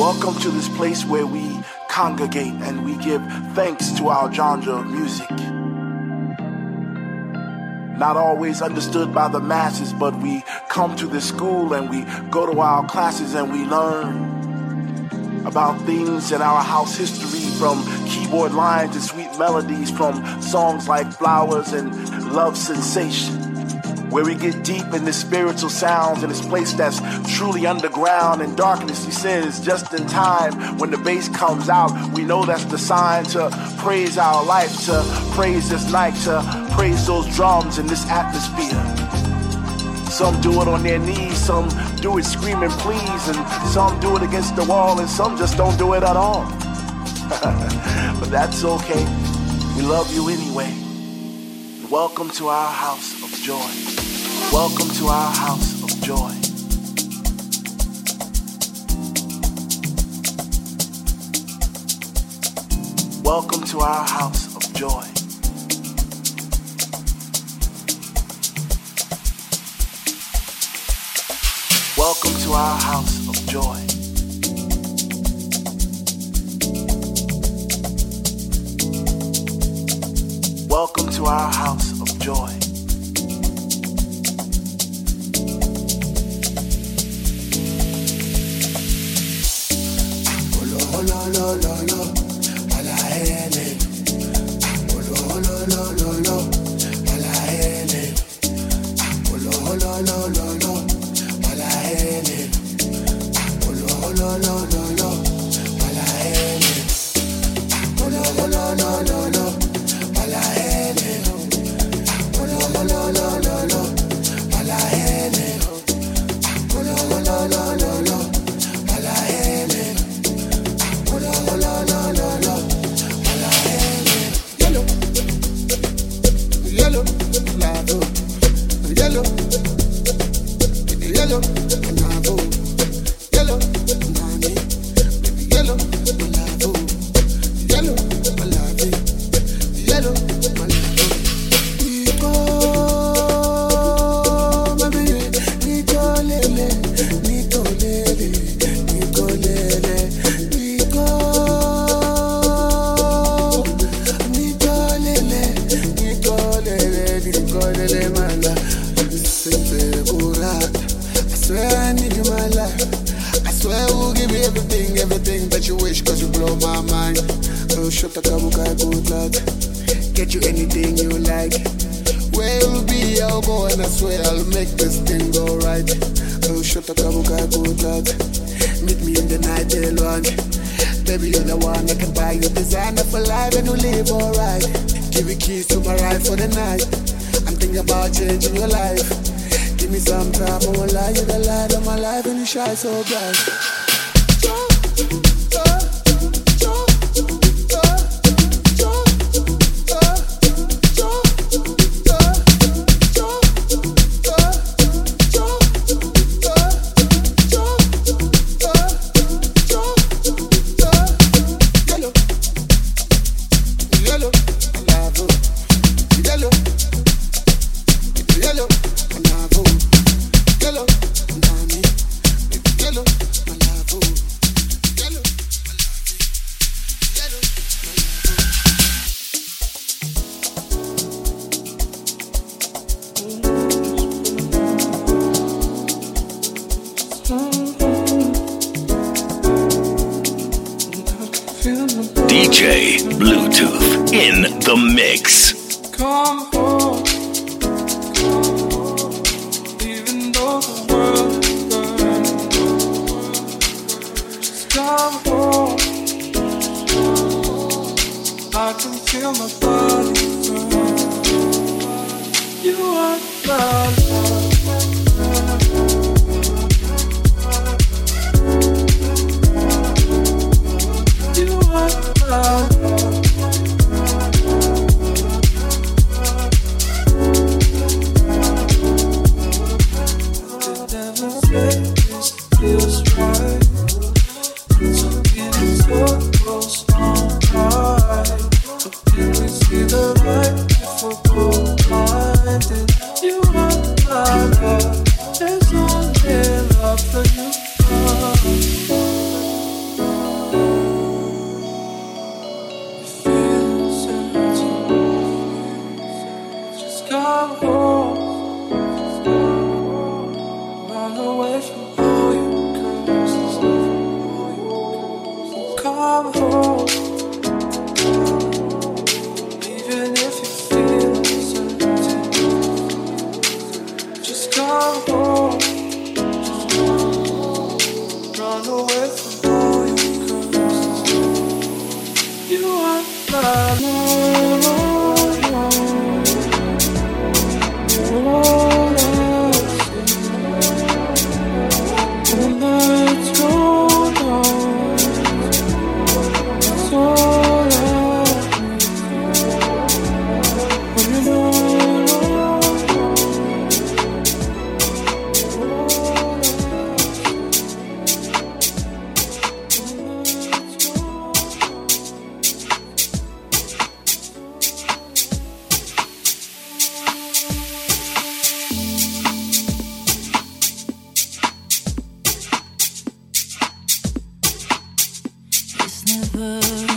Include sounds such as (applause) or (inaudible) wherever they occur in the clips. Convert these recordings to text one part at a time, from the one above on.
Welcome to this place where we congregate and we give thanks to our genre of music. Not always understood by the masses, but we come to this school and we go to our classes and we learn about things in our house history from keyboard lines to sweet melodies from songs like Flowers and Love Sensation where we get deep in the spiritual sounds in this place that's truly underground. And darkness He says, just in time. When the bass comes out we know that's the sign to praise our life to praise this night to praise those drums in this atmosphere. Some do it on their knees some do it screaming please. And some do it against the wall and some just don't do it at all. (laughs) But that's okay. We love you anyway. Welcome to our house of joy Welcome to our house of joy. Welcome to our house of joy. Welcome to our house of joy. Lo, so bright. bütün never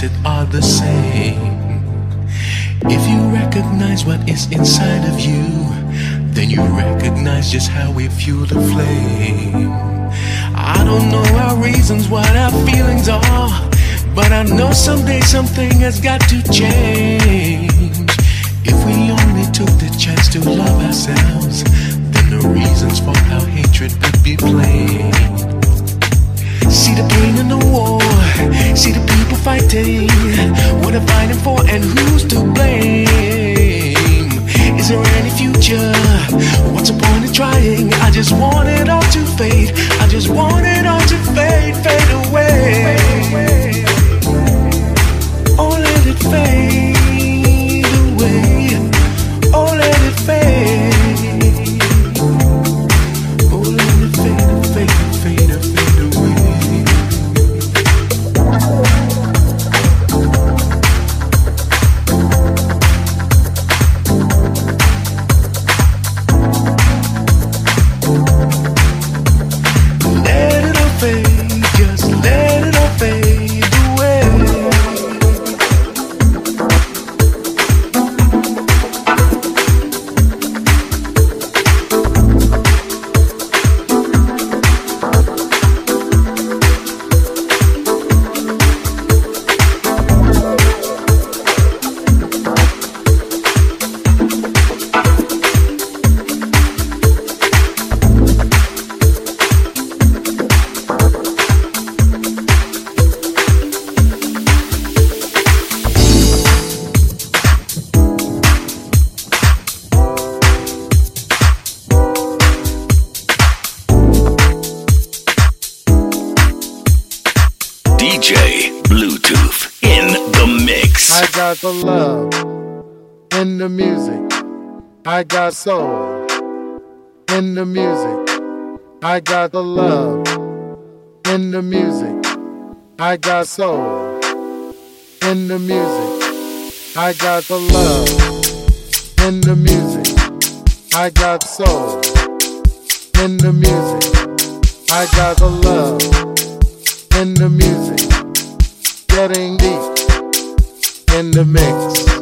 wanted are the same. If you recognize what is inside of you, then you recognize just how we fuel the flame. I don't know our reasons, what our feelings are, but I know someday something has got to change. If we only took the chance to love ourselves, then the reasons for our hatred would be plain. See the pain in the war. The love in the music. I got soul in the music. I got the love in the music. I got soul in the music. I got the love in the music. I got soul in the music. I got the love in the music. Getting in the mix.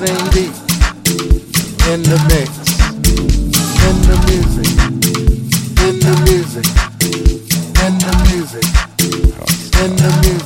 Getting deep in the mix. In the music. In the music. In the music. In the music.